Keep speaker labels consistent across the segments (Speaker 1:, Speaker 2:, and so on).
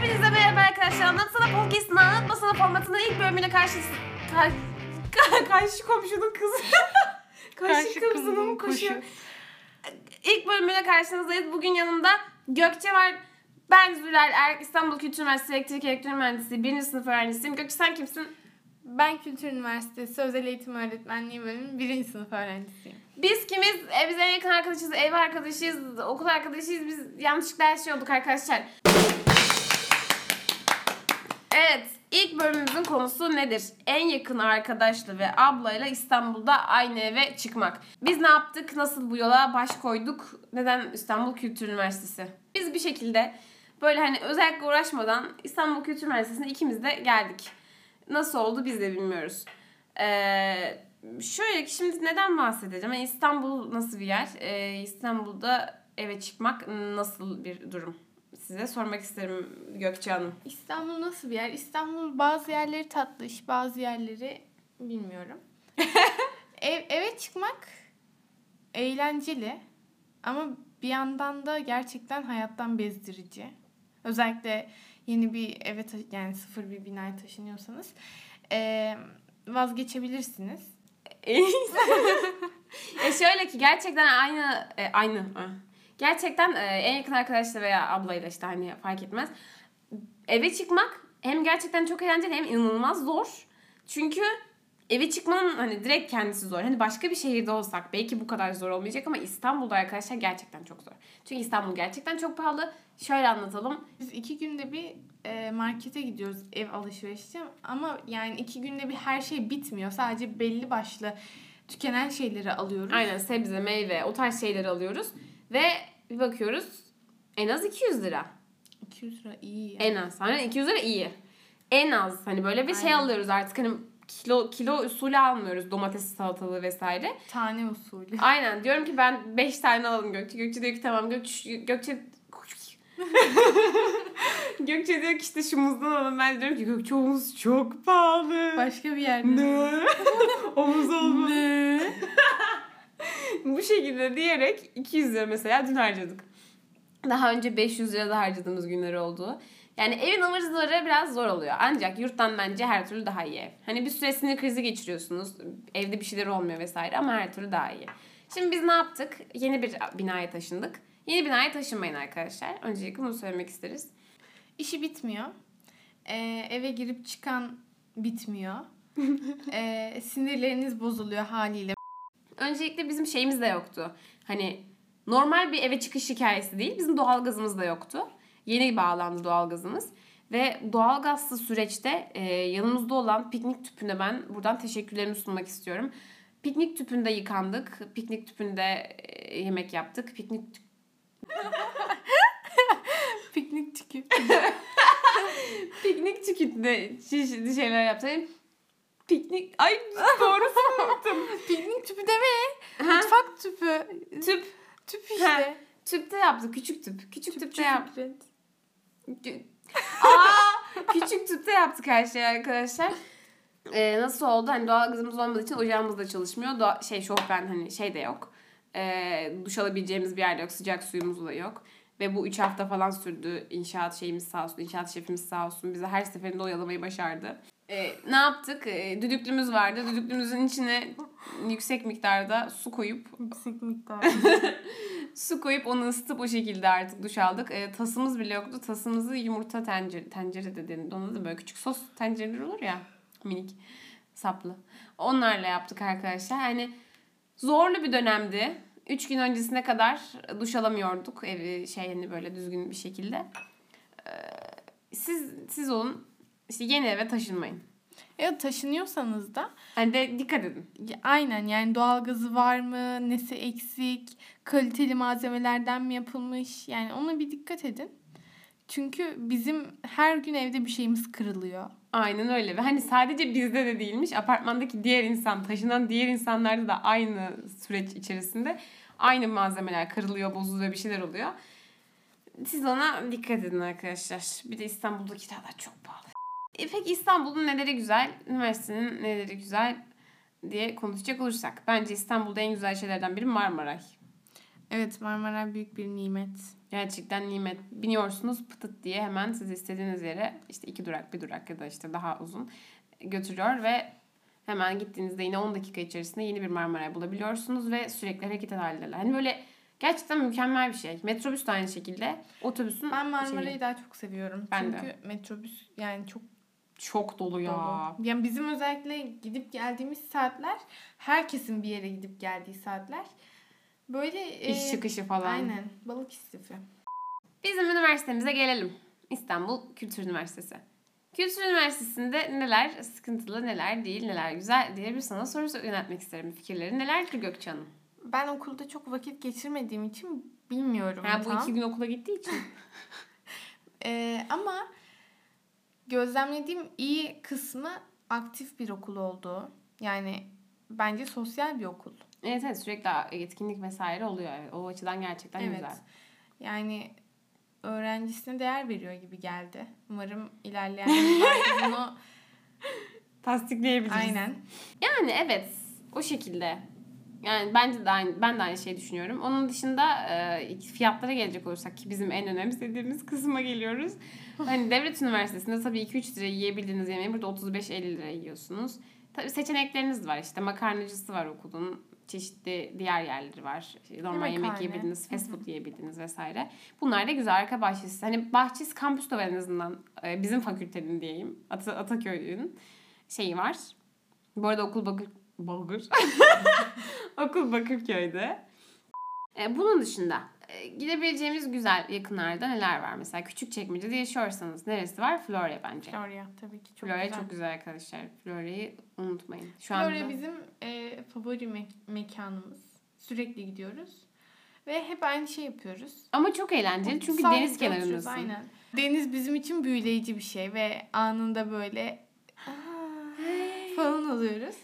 Speaker 1: Hepinize merhaba arkadaşlar. Anlatsana podcast'ın anlatmasana formatının ilk bölümüne karşı... Kar... karşı komşunun kızı. karşı,
Speaker 2: Karşı
Speaker 1: kuşu.
Speaker 2: kuşu.
Speaker 1: İlk bölümüne karşınızdayız. Bugün yanımda Gökçe var. Ben Zülal Erk, İstanbul Kültür Üniversitesi Elektrik Elektronik Mühendisliği 1. sınıf öğrencisiyim. Gökçe sen kimsin?
Speaker 2: Ben Kültür Üniversitesi Özel Eğitim Öğretmenliği bölümü 1. sınıf öğrencisiyim.
Speaker 1: Biz kimiz? E, biz en yakın arkadaşız, ev arkadaşıyız, okul arkadaşıyız. Biz yanlışlıkla her şey olduk arkadaşlar. İlk bölümümüzün konusu nedir? En yakın arkadaşla ve ablayla İstanbul'da aynı eve çıkmak. Biz ne yaptık? Nasıl bu yola baş koyduk? Neden İstanbul Kültür Üniversitesi? Biz bir şekilde böyle hani özellikle uğraşmadan İstanbul Kültür Üniversitesi'ne ikimiz de geldik. Nasıl oldu biz de bilmiyoruz. Ee, şöyle ki şimdi neden bahsedeceğim? Yani İstanbul nasıl bir yer? Ee, İstanbul'da eve çıkmak nasıl bir durum? Size sormak isterim Gökçe Hanım.
Speaker 2: İstanbul nasıl bir yer? İstanbul bazı yerleri tatlış, bazı yerleri bilmiyorum. Ev, eve çıkmak eğlenceli ama bir yandan da gerçekten hayattan bezdirici. Özellikle yeni bir eve ta- yani sıfır bir binaya taşınıyorsanız eee, vazgeçebilirsiniz.
Speaker 1: E şöyle ki gerçekten aynı e, aynı. Gerçekten e, en yakın arkadaşla veya ablayla işte hani fark etmez. Eve çıkmak hem gerçekten çok eğlenceli hem inanılmaz zor. Çünkü eve çıkmanın hani direkt kendisi zor. Hani başka bir şehirde olsak belki bu kadar zor olmayacak ama İstanbul'da arkadaşlar gerçekten çok zor. Çünkü İstanbul gerçekten çok pahalı. Şöyle anlatalım.
Speaker 2: Biz iki günde bir e, markete gidiyoruz ev alışverişi ama yani iki günde bir her şey bitmiyor. Sadece belli başlı tükenen şeyleri alıyoruz.
Speaker 1: Aynen sebze, meyve o tarz şeyleri alıyoruz. Ve bir bakıyoruz en az 200 lira.
Speaker 2: 200 lira iyi. ya.
Speaker 1: En az. Hani 200 lira iyi. En az hani böyle bir şey
Speaker 2: Aynen.
Speaker 1: alıyoruz artık hani kilo kilo usulü almıyoruz domates salatalığı vesaire.
Speaker 2: Tane usulü.
Speaker 1: Aynen diyorum ki ben 5 tane alalım Gökçe. Gökçe diyor ki tamam Gökçe Gökçe Gökçe diyor ki işte şu muzdan alalım. Ben diyorum ki Gökçe o muz çok pahalı.
Speaker 2: Başka bir yerde.
Speaker 1: Ne? o muz olmaz.
Speaker 2: Ne?
Speaker 1: Bu şekilde diyerek 200 lira mesela dün harcadık. Daha önce 500 lira da harcadığımız günler oldu. Yani evin zıvırı biraz zor oluyor. Ancak yurttan bence her türlü daha iyi ev. Hani bir süre sinir krizi geçiriyorsunuz. Evde bir şeyler olmuyor vesaire ama her türlü daha iyi. Şimdi biz ne yaptık? Yeni bir binaya taşındık. Yeni binaya taşınmayın arkadaşlar. Öncelikle bunu söylemek isteriz.
Speaker 2: İşi bitmiyor. Ee, eve girip çıkan bitmiyor. ee, sinirleriniz bozuluyor haliyle.
Speaker 1: Öncelikle bizim şeyimiz de yoktu. Hani normal bir eve çıkış hikayesi değil. Bizim doğalgazımız da yoktu. Yeni bağlandı doğalgazımız. Ve doğalgazsız süreçte e, yanımızda olan piknik tüpüne ben buradan teşekkürlerimi sunmak istiyorum. Piknik tüpünde yıkandık. Piknik tüpünde e, yemek yaptık. Piknik tüp-
Speaker 2: Piknik tükü.
Speaker 1: piknik çeşitli şeyler yaptık. Piknik... Ay doğrusu unuttum.
Speaker 2: Piknik tüpü deme.
Speaker 1: Ha?
Speaker 2: Mutfak tüpü.
Speaker 1: Tüp.
Speaker 2: Tüp
Speaker 1: Ha.
Speaker 2: işte.
Speaker 1: Tüpte yaptık. Küçük tüp. Küçük tüpte yaptık.
Speaker 2: tüpü.
Speaker 1: Aa, küçük tüpte yaptık her şeyi arkadaşlar. Ee, nasıl oldu? Hani doğal gazımız olmadığı için ocağımız da çalışmıyor. Doğa, şey şofben hani şey de yok. Ee, duş alabileceğimiz bir yer de yok. Sıcak suyumuz da yok. Ve bu 3 hafta falan sürdü. İnşaat şeyimiz sağ olsun. inşaat şefimiz sağ olsun. Bizi her seferinde oyalamayı başardı. Ee, ne yaptık? Ee, düdüklümüz vardı. Düdüklümüzün içine yüksek miktarda su koyup
Speaker 2: Yüksek miktar.
Speaker 1: Su koyup onu ısıtıp o şekilde artık duş aldık. E, tasımız bile yoktu. Tasımızı yumurta tencere, tencere de denildi. Da böyle küçük sos tencereler olur ya. Minik saplı. Onlarla yaptık arkadaşlar. Yani zorlu bir dönemdi. Üç gün öncesine kadar duş alamıyorduk. Evi şey hani böyle düzgün bir şekilde. Ee, siz siz olun. İşte yeni eve taşınmayın.
Speaker 2: Ya taşınıyorsanız da
Speaker 1: Hani de dikkat edin.
Speaker 2: Aynen yani doğalgazı var mı? Nesi eksik? Kaliteli malzemelerden mi yapılmış? Yani ona bir dikkat edin. Çünkü bizim her gün evde bir şeyimiz kırılıyor.
Speaker 1: Aynen öyle ve hani sadece bizde de değilmiş apartmandaki diğer insan taşınan diğer insanlarda da aynı süreç içerisinde aynı malzemeler kırılıyor bozuluyor bir şeyler oluyor. Siz ona dikkat edin arkadaşlar. Bir de İstanbul'da kiralar çok pahalı. E peki İstanbul'un neleri güzel, üniversitenin neleri güzel diye konuşacak olursak. Bence İstanbul'da en güzel şeylerden biri Marmaray.
Speaker 2: Evet Marmara büyük bir nimet.
Speaker 1: Gerçekten nimet. Biniyorsunuz pıtıt diye hemen siz istediğiniz yere işte iki durak bir durak ya da işte daha uzun götürüyor ve hemen gittiğinizde yine 10 dakika içerisinde yeni bir Marmaray bulabiliyorsunuz ve sürekli hareket halindeler. Hani böyle gerçekten mükemmel bir şey. Metrobüs de aynı şekilde. Otobüsün
Speaker 2: Ben Marmara'yı
Speaker 1: şeyi.
Speaker 2: daha çok seviyorum.
Speaker 1: Ben de.
Speaker 2: Çünkü metrobüs yani çok
Speaker 1: çok dolu ya.
Speaker 2: dolu. Yani bizim özellikle gidip geldiğimiz saatler herkesin bir yere gidip geldiği saatler. Böyle
Speaker 1: İş
Speaker 2: e,
Speaker 1: çıkışı falan.
Speaker 2: Aynen. Balık istifi.
Speaker 1: Bizim üniversitemize gelelim. İstanbul Kültür Üniversitesi. Kültür Üniversitesi'nde neler sıkıntılı, neler değil, neler güzel diye bir sana soru yöneltmek isterim. Fikirlerin nelerdir Gökçe Hanım?
Speaker 2: Ben okulda çok vakit geçirmediğim için bilmiyorum
Speaker 1: Ha, bu
Speaker 2: tam.
Speaker 1: iki gün okula gittiği için.
Speaker 2: Ee, ama gözlemlediğim iyi kısmı aktif bir okul olduğu. Yani bence sosyal bir okul.
Speaker 1: evet evet sürekli etkinlik vesaire oluyor. Evet. O açıdan gerçekten
Speaker 2: evet.
Speaker 1: güzel.
Speaker 2: Yani öğrencisine değer veriyor gibi geldi. Umarım ilerleyen yıllarda bunu
Speaker 1: Tasdikleyebiliriz.
Speaker 2: aynen.
Speaker 1: Yani evet o şekilde. Yani bence de aynı, ben de aynı şeyi düşünüyorum. Onun dışında e, fiyatlara gelecek olursak ki bizim en önemsediğimiz kısma geliyoruz. Hani devlet üniversitesinde tabii 2-3 lira yiyebildiğiniz yemeği burada 35-50 lira yiyorsunuz. Tabii seçenekleriniz var işte makarnacısı var okulun. Çeşitli diğer yerleri var. Normal yemek
Speaker 2: Yemekhane.
Speaker 1: yiyebildiğiniz, fast food yiyebildiğiniz vesaire. Bunlar da güzel arka bahçesi. Hani bahçesi kampüste var en azından. E, bizim fakültenin diyeyim. At- Ataköy'ün şeyi var. Bu arada okul bakır... Balgır. okul Bakırköy'de. E, bunun dışında e, gidebileceğimiz güzel yakınlarda neler var? Mesela Küçükçekmece'de yaşıyorsanız neresi var? Florya bence.
Speaker 2: Florya tabii ki çok
Speaker 1: Florya
Speaker 2: güzel.
Speaker 1: çok güzel arkadaşlar. Florya'yı unutmayın. Şu
Speaker 2: Florya
Speaker 1: anda
Speaker 2: bizim e, favori me- mekanımız. Sürekli gidiyoruz. Ve hep aynı şey yapıyoruz.
Speaker 1: ama çok eğlenceli çünkü
Speaker 2: Sahilde
Speaker 1: deniz kenarındasın.
Speaker 2: Aynen. Deniz bizim için büyüleyici bir şey ve anında böyle falan oluyoruz.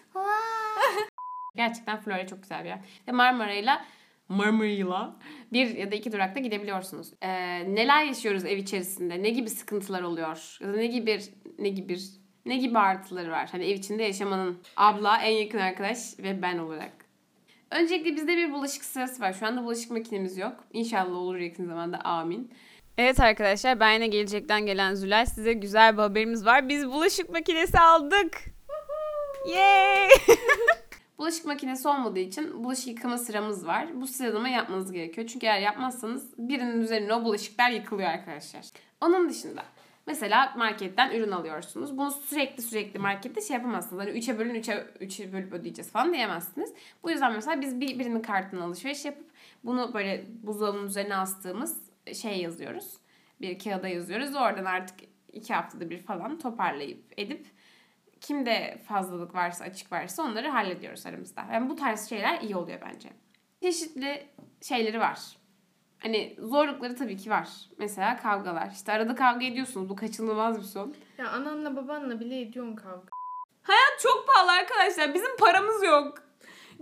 Speaker 1: Gerçekten Florya çok güzel bir yer. Ve Marmara'yla Marmara'yla bir ya da iki durakta gidebiliyorsunuz. Ee, neler yaşıyoruz ev içerisinde? Ne gibi sıkıntılar oluyor? Ya da ne gibi ne gibi ne gibi artıları var? Hani ev içinde yaşamanın abla, en yakın arkadaş ve ben olarak. Öncelikle bizde bir bulaşık sırası var. Şu anda bulaşık makinemiz yok. İnşallah olur yakın zamanda. Amin. Evet arkadaşlar ben yine gelecekten gelen Zülal size güzel bir haberimiz var. Biz bulaşık makinesi aldık. Yay! bulaşık makinesi olmadığı için bulaşık yıkama sıramız var. Bu sıralama yapmanız gerekiyor. Çünkü eğer yapmazsanız birinin üzerine o bulaşıklar yıkılıyor arkadaşlar. Onun dışında mesela marketten ürün alıyorsunuz. Bunu sürekli sürekli markette şey yapamazsınız. Hani 3'e bölün 3'e 3'e bölüp ödeyeceğiz falan diyemezsiniz. Bu yüzden mesela biz bir, birinin kartına alışveriş yapıp bunu böyle buzdolabının üzerine astığımız şey yazıyoruz. Bir kağıda yazıyoruz. Oradan artık iki haftada bir falan toparlayıp edip kimde fazlalık varsa açık varsa onları hallediyoruz aramızda. Yani bu tarz şeyler iyi oluyor bence. Çeşitli şeyleri var. Hani zorlukları tabii ki var. Mesela kavgalar. İşte arada kavga ediyorsunuz. Bu kaçınılmaz bir son.
Speaker 2: Ya ananla babanla bile ediyorsun kavga.
Speaker 1: Hayat çok pahalı arkadaşlar. Bizim paramız yok.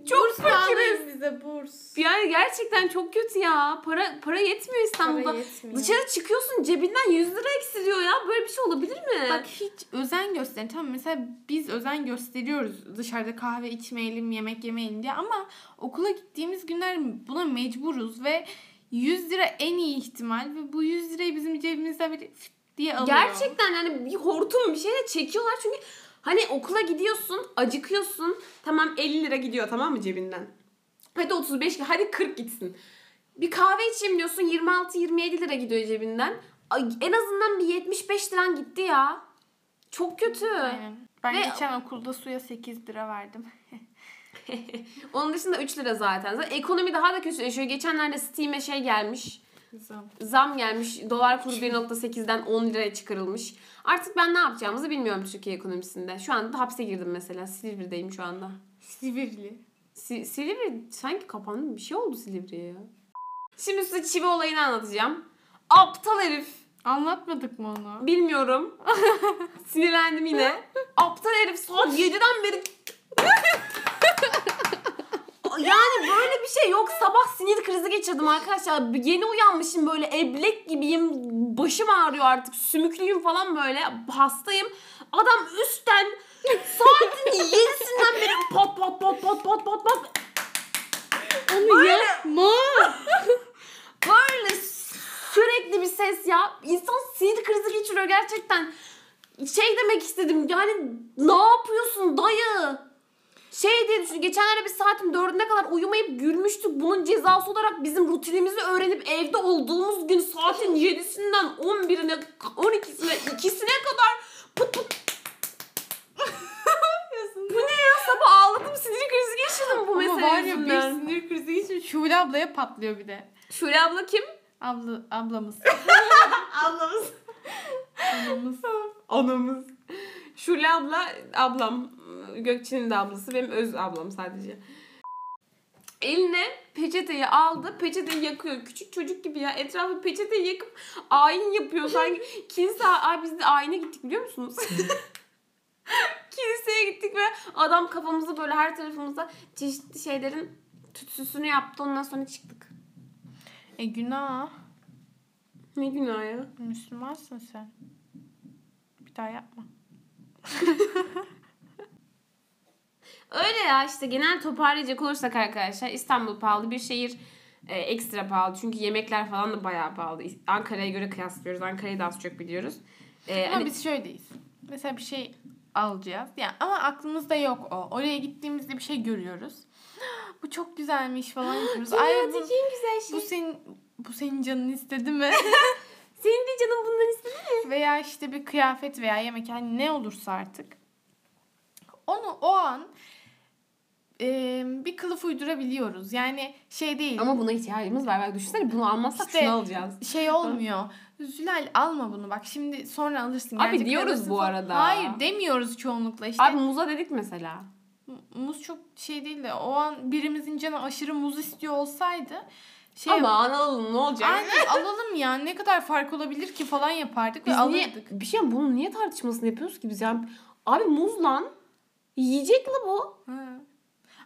Speaker 1: Çok
Speaker 2: burs
Speaker 1: fakiriz.
Speaker 2: bize burs.
Speaker 1: Yani gerçekten çok kötü ya. Para para yetmiyor İstanbul'da.
Speaker 2: Para yetmiyor.
Speaker 1: Dışarı çıkıyorsun cebinden 100 lira eksiliyor ya. Böyle bir şey olabilir mi?
Speaker 2: Bak hiç özen gösterin. Tamam mesela biz özen gösteriyoruz dışarıda kahve içmeyelim, yemek yemeyelim diye ama okula gittiğimiz günler buna mecburuz ve 100 lira en iyi ihtimal ve bu 100 lirayı bizim cebimizden fıt diye alıyor.
Speaker 1: Gerçekten yani bir hortum bir şeyle çekiyorlar çünkü hani okula gidiyorsun, acıkıyorsun. Tamam 50 lira gidiyor tamam mı cebinden? Hadi 35 hadi 40 gitsin. Bir kahve içeyim diyorsun 26-27 lira gidiyor cebinden. En azından bir 75 liran gitti ya. Çok kötü.
Speaker 2: Aynen. Ben
Speaker 1: Ve-
Speaker 2: geçen okulda suya 8 lira verdim.
Speaker 1: Onun dışında 3 lira zaten. Zaten ekonomi daha da kötüleşiyor. Geçenlerde Steam'e şey gelmiş.
Speaker 2: Zam.
Speaker 1: Zam gelmiş. Dolar kuru 1.8'den 10 liraya çıkarılmış. Artık ben ne yapacağımızı bilmiyorum Türkiye ekonomisinde. Şu anda hapse girdim mesela. Silivri'deyim şu anda.
Speaker 2: Sivri'li.
Speaker 1: Si- Silivri sanki kapandı? Bir şey oldu Silivri'ye ya. Şimdi size çivi olayını anlatacağım. Aptal herif.
Speaker 2: Anlatmadık mı onu?
Speaker 1: Bilmiyorum. Sinirlendim yine. Aptal herif saat 7'den beri... yani böyle bir şey yok. Sabah sinir krizi geçirdim arkadaşlar. Yeni uyanmışım böyle eblek gibiyim. Başım ağrıyor artık. Sümüklüyüm falan böyle. Hastayım. Adam üstten saatin 7'sinden beri pat pat pat pat pat pat pat
Speaker 2: Onu yapma.
Speaker 1: böyle ses ya. İnsan sinir krizi geçiriyor gerçekten. Şey demek istedim yani ne yapıyorsun dayı? Şey diye düşün. Geçenlerde biz saatin dördüne kadar uyumayıp gülmüştük. Bunun cezası olarak bizim rutinimizi öğrenip evde olduğumuz gün saatin yedisinden on birine, on ikisine, ikisine kadar pıt pıt. bu ne ya? Sabah ağladım sinir krizi geçirdim bu
Speaker 2: Ama
Speaker 1: mesele
Speaker 2: var ya bir
Speaker 1: yüzünden.
Speaker 2: sinir krizi geçiyor. Şule ablaya patlıyor bir de.
Speaker 1: Şule abla kim?
Speaker 2: Abla, ablamız.
Speaker 1: Ablamız.
Speaker 2: ablamız.
Speaker 1: Anamız. Şule abla ablam. Gökçe'nin de ablası. Benim öz ablam sadece. Eline peçeteyi aldı. Peçeteyi yakıyor. Küçük çocuk gibi ya. Etrafı peçeteyi yakıp ayin yapıyor. Sanki kilise... Ay biz de ayine gittik biliyor musunuz? Kiliseye gittik ve adam kafamızı böyle her tarafımızda çeşitli şeylerin tütsüsünü yaptı. Ondan sonra çıktık.
Speaker 2: E günah.
Speaker 1: Ne günah ya.
Speaker 2: Müslümansın sen. Bir daha yapma.
Speaker 1: Öyle ya işte genel toparlayacak olursak arkadaşlar İstanbul pahalı bir şehir. Ee, ekstra pahalı çünkü yemekler falan da bayağı pahalı. Ankara'ya göre kıyaslıyoruz. Ankara'yı da az çok biliyoruz. Ee,
Speaker 2: Ama
Speaker 1: hani-
Speaker 2: biz şöyleyiz. Mesela bir şey alacağız. Yani ama aklımızda yok o. Oraya gittiğimizde bir şey görüyoruz. Bu çok güzelmiş falan yapıyoruz. Ay bu,
Speaker 1: güzel şey.
Speaker 2: bu senin bu senin canın istedi mi?
Speaker 1: Senin de canın bundan istedi mi?
Speaker 2: veya işte bir kıyafet veya yemek yani ne olursa artık. Onu o an e, bir kılıf uydurabiliyoruz. Yani şey değil.
Speaker 1: Ama buna ihtiyacımız var. Bak düşünsene bunu almazsak
Speaker 2: İşte-
Speaker 1: şunu alacağız.
Speaker 2: şey olmuyor. Zülal alma bunu bak şimdi sonra alırsın.
Speaker 1: Abi diyoruz
Speaker 2: alırsın
Speaker 1: bu
Speaker 2: falan.
Speaker 1: arada.
Speaker 2: Hayır demiyoruz çoğunlukla işte.
Speaker 1: Abi muza dedik mesela.
Speaker 2: Muz çok şey değil de o an birimizin canı aşırı muz istiyor olsaydı şey
Speaker 1: Ama alalım ne olacak?
Speaker 2: Aynen alalım ya ne kadar fark olabilir ki falan yapardık
Speaker 1: Biz
Speaker 2: ve
Speaker 1: niye,
Speaker 2: alırdık.
Speaker 1: bir şey bunun niye tartışmasını yapıyoruz ki biz yani? Abi muz lan. Yiyecek la bu.
Speaker 2: Ha.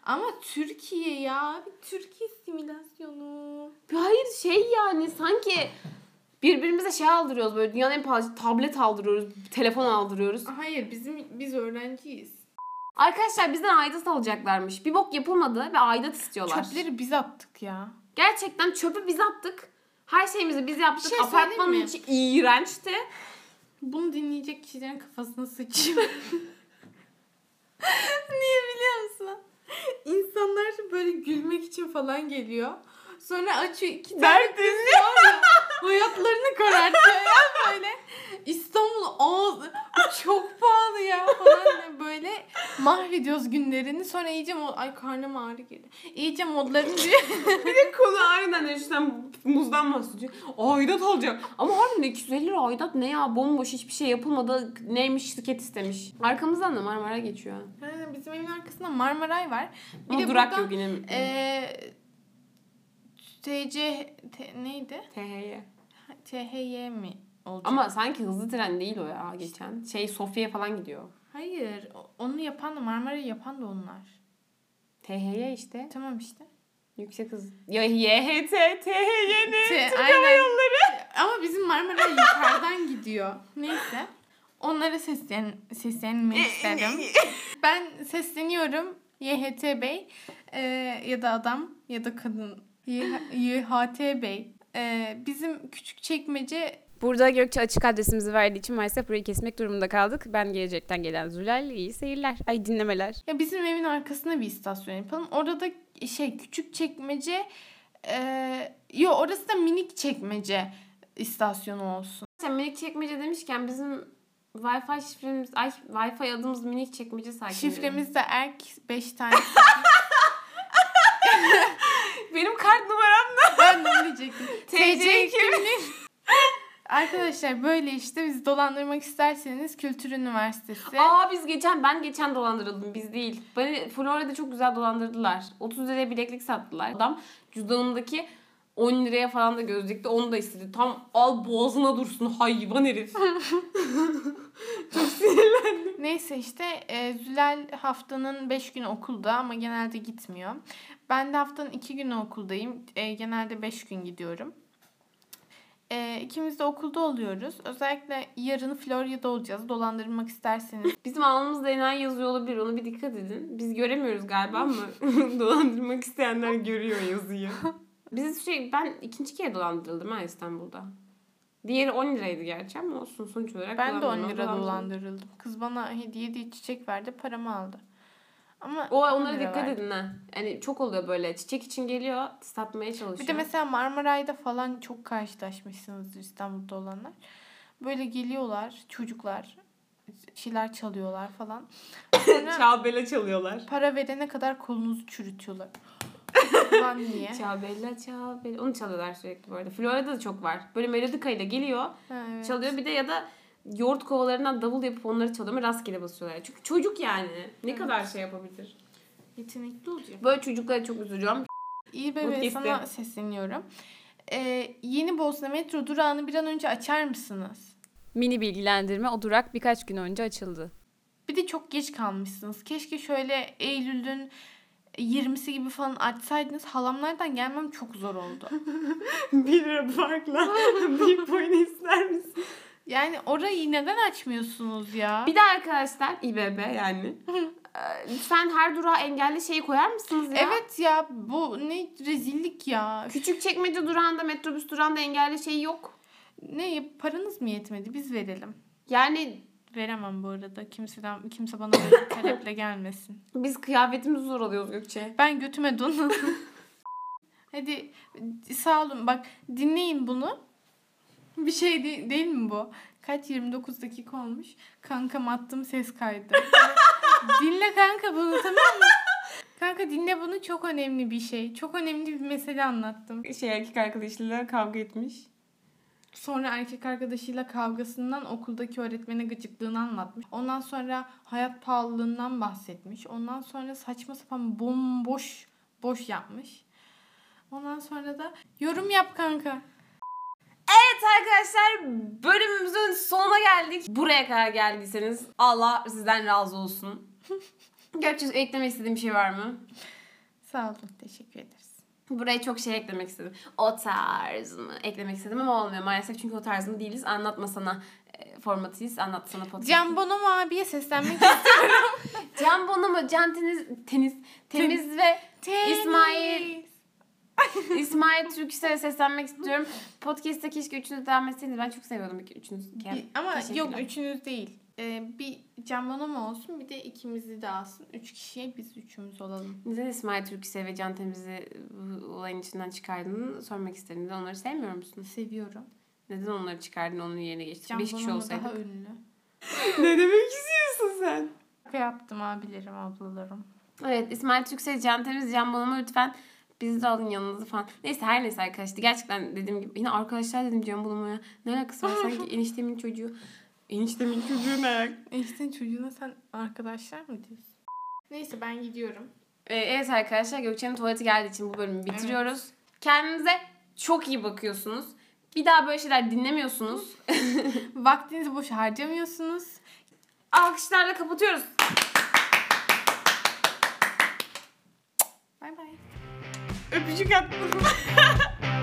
Speaker 2: Ama Türkiye ya abi Türkiye simülasyonu.
Speaker 1: Hayır şey yani sanki birbirimize şey aldırıyoruz böyle dünyanın en pahalı tablet aldırıyoruz, telefon aldırıyoruz.
Speaker 2: Hayır bizim biz öğrenciyiz.
Speaker 1: Arkadaşlar bizden aidat alacaklarmış. Bir bok yapılmadı ve aidat istiyorlar.
Speaker 2: Çöpleri biz attık ya.
Speaker 1: Gerçekten çöpü biz attık. Her şeyimizi biz yaptık.
Speaker 2: Şey
Speaker 1: Apartmanın
Speaker 2: mi?
Speaker 1: içi iğrençti.
Speaker 2: Bunu dinleyecek kişilerin kafasına sıçayım. Niye biliyor musun? İnsanlar böyle gülmek için falan geliyor. Sonra açıyor iki tane kız var ya, hayatlarını karartıyor ya böyle. İstanbul ağzı çok pahalı ya falan diye böyle mahvediyoruz günlerini. Sonra iyice mod, ay karnım ağrı girdi. İyice modlarını diyor.
Speaker 1: Bir de konu aynen işte muzdan bahsediyor. Aidat alacak. Ama harbiden 250 lira aidat ne ya? Bomboş hiçbir şey yapılmadı. Neymiş şirket istemiş. Arkamızdan da Marmara geçiyor.
Speaker 2: Ha, Bizim evin arkasında Marmaray var. Bir
Speaker 1: Ama
Speaker 2: de
Speaker 1: durak
Speaker 2: buradan,
Speaker 1: yok yine.
Speaker 2: Eee TC T- neydi?
Speaker 1: THY.
Speaker 2: THY mi olacak?
Speaker 1: Ama sanki hızlı tren değil o ya geçen. Şey Sofya'ya falan gidiyor.
Speaker 2: Hayır. Onu yapan da Marmara'yı yapan da onlar.
Speaker 1: THY işte.
Speaker 2: Tamam işte.
Speaker 1: Yüksek hız. Ya YHT, THY ne?
Speaker 2: T-
Speaker 1: Türk. Hava Yolları.
Speaker 2: Ama bizim Marmara yukarıdan gidiyor. Neyse. Onlara seslen seslenmek isterim. Ben sesleniyorum. YHT Bey e, ya da adam ya da kadın YHT Bey. E, bizim küçük çekmece
Speaker 3: Burada Gökçe açık adresimizi verdiği için maalesef burayı kesmek durumunda kaldık. Ben gelecekten gelen Zülal iyi seyirler. Ay dinlemeler.
Speaker 2: Ya bizim evin arkasında bir istasyon yapalım. Orada da şey küçük çekmece e, yo orası da minik çekmece istasyonu olsun.
Speaker 1: Sen minik çekmece demişken bizim Wi-Fi şifremiz, ay Wi-Fi adımız minik çekmece sakin.
Speaker 2: Şifremiz de erk 5 tane.
Speaker 1: Benim kart numaram da.
Speaker 2: ben onu diyecektim.
Speaker 1: TC
Speaker 2: TC kimlik. Arkadaşlar böyle işte bizi dolandırmak isterseniz Kültür Üniversitesi.
Speaker 1: Aa biz geçen ben geçen dolandırıldım biz değil. Beni Florya'da çok güzel dolandırdılar. 30 liraya bileklik sattılar. Adam cüzdanındaki 10 liraya falan da gözlükte onu da istedi. Tam al boğazına dursun hayvan herif. çok sinirlendim.
Speaker 2: Neyse işte e, Zülal haftanın 5 günü okulda ama genelde gitmiyor. Ben de haftanın 2 günü okuldayım. E, genelde 5 gün gidiyorum. E, ikimiz de okulda oluyoruz. Özellikle yarın Florya'da olacağız. Dolandırmak isterseniz.
Speaker 1: Bizim alnımızda enayi yazıyor olabilir ona bir dikkat edin. Biz göremiyoruz galiba ama dolandırmak isteyenler görüyor yazıyı. Biz şey ben ikinci kere dolandırıldım ha İstanbul'da. Diğeri 10 liraydı gerçi ama olsun sonuç olarak.
Speaker 2: Ben de 10
Speaker 1: dolandırma,
Speaker 2: lira dolandırıldım. Kız bana hediye diye çiçek verdi paramı aldı. Ama
Speaker 1: O
Speaker 2: 10
Speaker 1: onlara dikkat
Speaker 2: verdi.
Speaker 1: edin ha. Yani çok oluyor böyle. Çiçek için geliyor, satmaya çalışıyor.
Speaker 2: Bir de mesela Marmaray'da falan çok karşılaşmışsınızdır İstanbul'da olanlar. Böyle geliyorlar çocuklar şeyler çalıyorlar falan. Sonra
Speaker 1: Çalbele çalıyorlar.
Speaker 2: para verene kadar kolunuzu çürütüyorlar. Ulan niye?
Speaker 1: Çalbella çalbella. Onu çalıyorlar sürekli bu arada. Florya'da da çok var. Böyle melodikayla geliyor,
Speaker 2: Ha, evet.
Speaker 1: çalıyor bir de ya da yoğurt kovalarından davul yapıp onları çalıyor ama rastgele basıyorlar. Çünkü çocuk yani. Ne
Speaker 2: Evet.
Speaker 1: kadar şey yapabilir?
Speaker 2: Yetenekli olacak.
Speaker 1: Böyle çocuklara çok üzülüyorum.
Speaker 2: İyi
Speaker 1: Mutlu
Speaker 2: bebe
Speaker 1: hissi.
Speaker 2: sana sesleniyorum. Ee, yeni Bosna metro durağını bir an önce açar mısınız?
Speaker 3: Mini bilgilendirme o durak birkaç gün önce açıldı.
Speaker 2: Bir de çok geç kalmışsınız. Keşke şöyle Eylül'ün 20'si gibi falan açsaydınız. Halamlardan gelmem çok zor oldu.
Speaker 1: bir lira farkla büyük boyunu ister misin?
Speaker 2: Yani orayı neden açmıyorsunuz ya?
Speaker 1: Bir de arkadaşlar İBB yani. Ee, Lütfen her durağa engelli şeyi koyar mısınız ya?
Speaker 2: Evet ya bu ne rezillik ya.
Speaker 1: Küçük çekmece durağında, metrobüs durağında engelli şey yok.
Speaker 2: Ne paranız mı yetmedi? Biz verelim.
Speaker 1: Yani
Speaker 2: Veremem bu arada. Kimseden kimse bana böyle taleple gelmesin.
Speaker 1: biz kıyafetimizi zor alıyoruz Gökçe.
Speaker 2: Ben götüme donadım. Hadi sağ olun. Bak dinleyin bunu. Bir şey de- değil mi bu? Kaç 29 dakika olmuş. Kankam attım ses kaydı. dinle kanka bunu tamam mı? Kanka dinle bunu çok önemli bir şey. Çok önemli bir mesele anlattım.
Speaker 1: Şey erkek arkadaşıyla kavga etmiş.
Speaker 2: Sonra erkek arkadaşıyla kavgasından okuldaki öğretmene gıcıklığını anlatmış. Ondan sonra hayat pahalılığından bahsetmiş. Ondan sonra saçma sapan bomboş boş yapmış. Ondan sonra da yorum yap kanka.
Speaker 1: Evet arkadaşlar bölümümüzün sonuna geldik. Buraya kadar geldiyseniz Allah sizden razı olsun. Gökçe eklemek istediğim bir şey var mı?
Speaker 2: Sağ olun. Teşekkür ederiz.
Speaker 1: Buraya çok şey eklemek istedim. O tarz mı eklemek istedim ama olmuyor maalesef çünkü o tarz mı değiliz. Anlatmasana e, formatıyız. Anlatsana podcast.
Speaker 2: Can Bonomo abiye seslenmek istiyorum.
Speaker 1: Can Bonomo, Can Teniz, Teniz, Temiz ve İsmail. İsmail Türküsel'e seslenmek istiyorum. Podcast'te keşke üçünüz devam etseydiniz. Ben çok seviyordum üçünüz.
Speaker 2: Ama yok üçünüz değil. Ee, bir Can Bonomo olsun bir de ikimizi de alsın. Üç kişiye biz üçümüz olalım.
Speaker 1: Neden İsmail Türküsel ve Can Temiz'i olayın içinden çıkardığını sormak istedim. Neden onları sevmiyor musun?
Speaker 2: Seviyorum.
Speaker 1: Neden onları çıkardın onun yerine geçtin?
Speaker 2: Can
Speaker 1: Beş kişi olsaydık.
Speaker 2: daha ünlü.
Speaker 1: ne demek istiyorsun sen?
Speaker 2: Şaka yaptım abilerim ablalarım.
Speaker 1: Evet İsmail Türksel, Can Temiz, Can Bonomo lütfen bizi de alın yanınıza falan. Neyse her neyse arkadaşlar. Gerçekten dediğim gibi yine arkadaşlar dedim Can Bonomo'ya. Ne alakası var sanki eniştemin çocuğu. Eniştemin çocuğu ne
Speaker 2: Eniştenin çocuğuna sen arkadaşlar mı diyorsun? Neyse ben gidiyorum.
Speaker 1: Ee, evet arkadaşlar Gökçe'nin tuvaleti geldiği için bu bölümü bitiriyoruz. Kendinize çok iyi bakıyorsunuz. Bir daha böyle şeyler dinlemiyorsunuz.
Speaker 2: Vaktinizi boş harcamıyorsunuz.
Speaker 1: Alkışlarla kapatıyoruz. Öpücük attım.